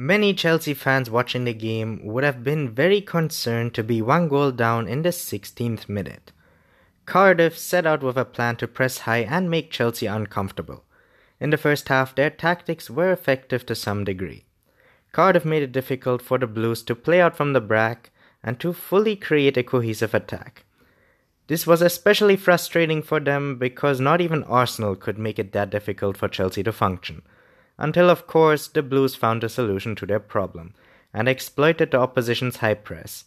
Many Chelsea fans watching the game would have been very concerned to be one goal down in the 16th minute. Cardiff set out with a plan to press high and make Chelsea uncomfortable. In the first half, their tactics were effective to some degree. Cardiff made it difficult for the Blues to play out from the back and to fully create a cohesive attack. This was especially frustrating for them because not even Arsenal could make it that difficult for Chelsea to function. Until, of course, the Blues found a solution to their problem and exploited the opposition's high press.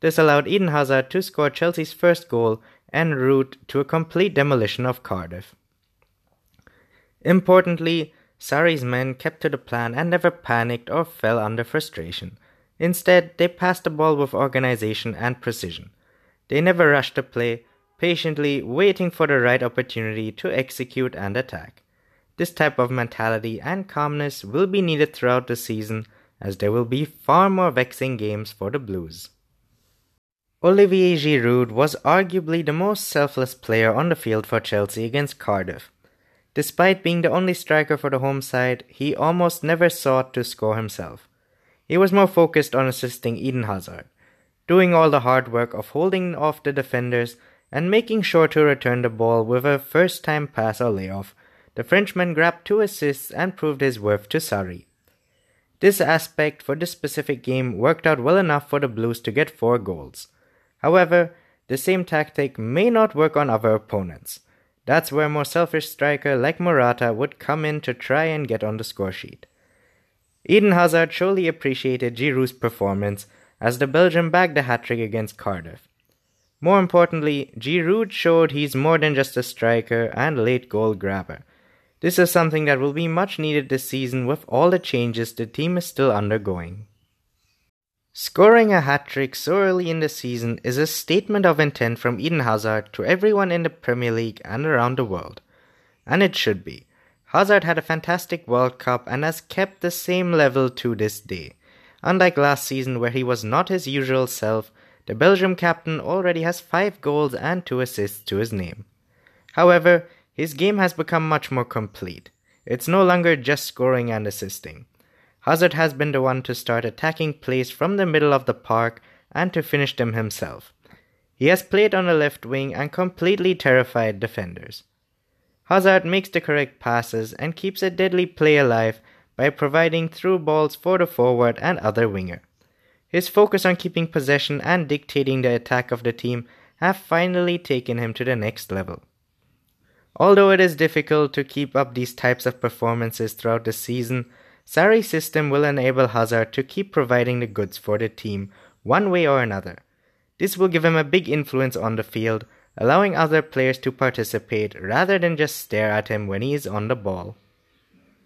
This allowed Eden Hazard to score Chelsea's first goal en route to a complete demolition of Cardiff. Importantly, Sarri's men kept to the plan and never panicked or fell under frustration. Instead, they passed the ball with organization and precision. They never rushed the play, patiently waiting for the right opportunity to execute and attack. This type of mentality and calmness will be needed throughout the season as there will be far more vexing games for the Blues. Olivier Giroud was arguably the most selfless player on the field for Chelsea against Cardiff. Despite being the only striker for the home side, he almost never sought to score himself. He was more focused on assisting Eden Hazard, doing all the hard work of holding off the defenders and making sure to return the ball with a first time pass or layoff. The Frenchman grabbed two assists and proved his worth to Sarri. This aspect for this specific game worked out well enough for the Blues to get four goals. However, the same tactic may not work on other opponents. That's where more selfish striker like Morata would come in to try and get on the score sheet. Eden Hazard surely appreciated Giroud's performance as the Belgian bagged a hat trick against Cardiff. More importantly, Giroud showed he's more than just a striker and late goal grabber. This is something that will be much needed this season with all the changes the team is still undergoing. Scoring a hat trick so early in the season is a statement of intent from Eden Hazard to everyone in the Premier League and around the world. And it should be. Hazard had a fantastic World Cup and has kept the same level to this day. Unlike last season, where he was not his usual self, the Belgium captain already has 5 goals and 2 assists to his name. However, his game has become much more complete. It's no longer just scoring and assisting. Hazard has been the one to start attacking plays from the middle of the park and to finish them himself. He has played on the left wing and completely terrified defenders. Hazard makes the correct passes and keeps a deadly play alive by providing through balls for the forward and other winger. His focus on keeping possession and dictating the attack of the team have finally taken him to the next level. Although it is difficult to keep up these types of performances throughout the season, Sarri's system will enable Hazard to keep providing the goods for the team one way or another. This will give him a big influence on the field, allowing other players to participate rather than just stare at him when he is on the ball.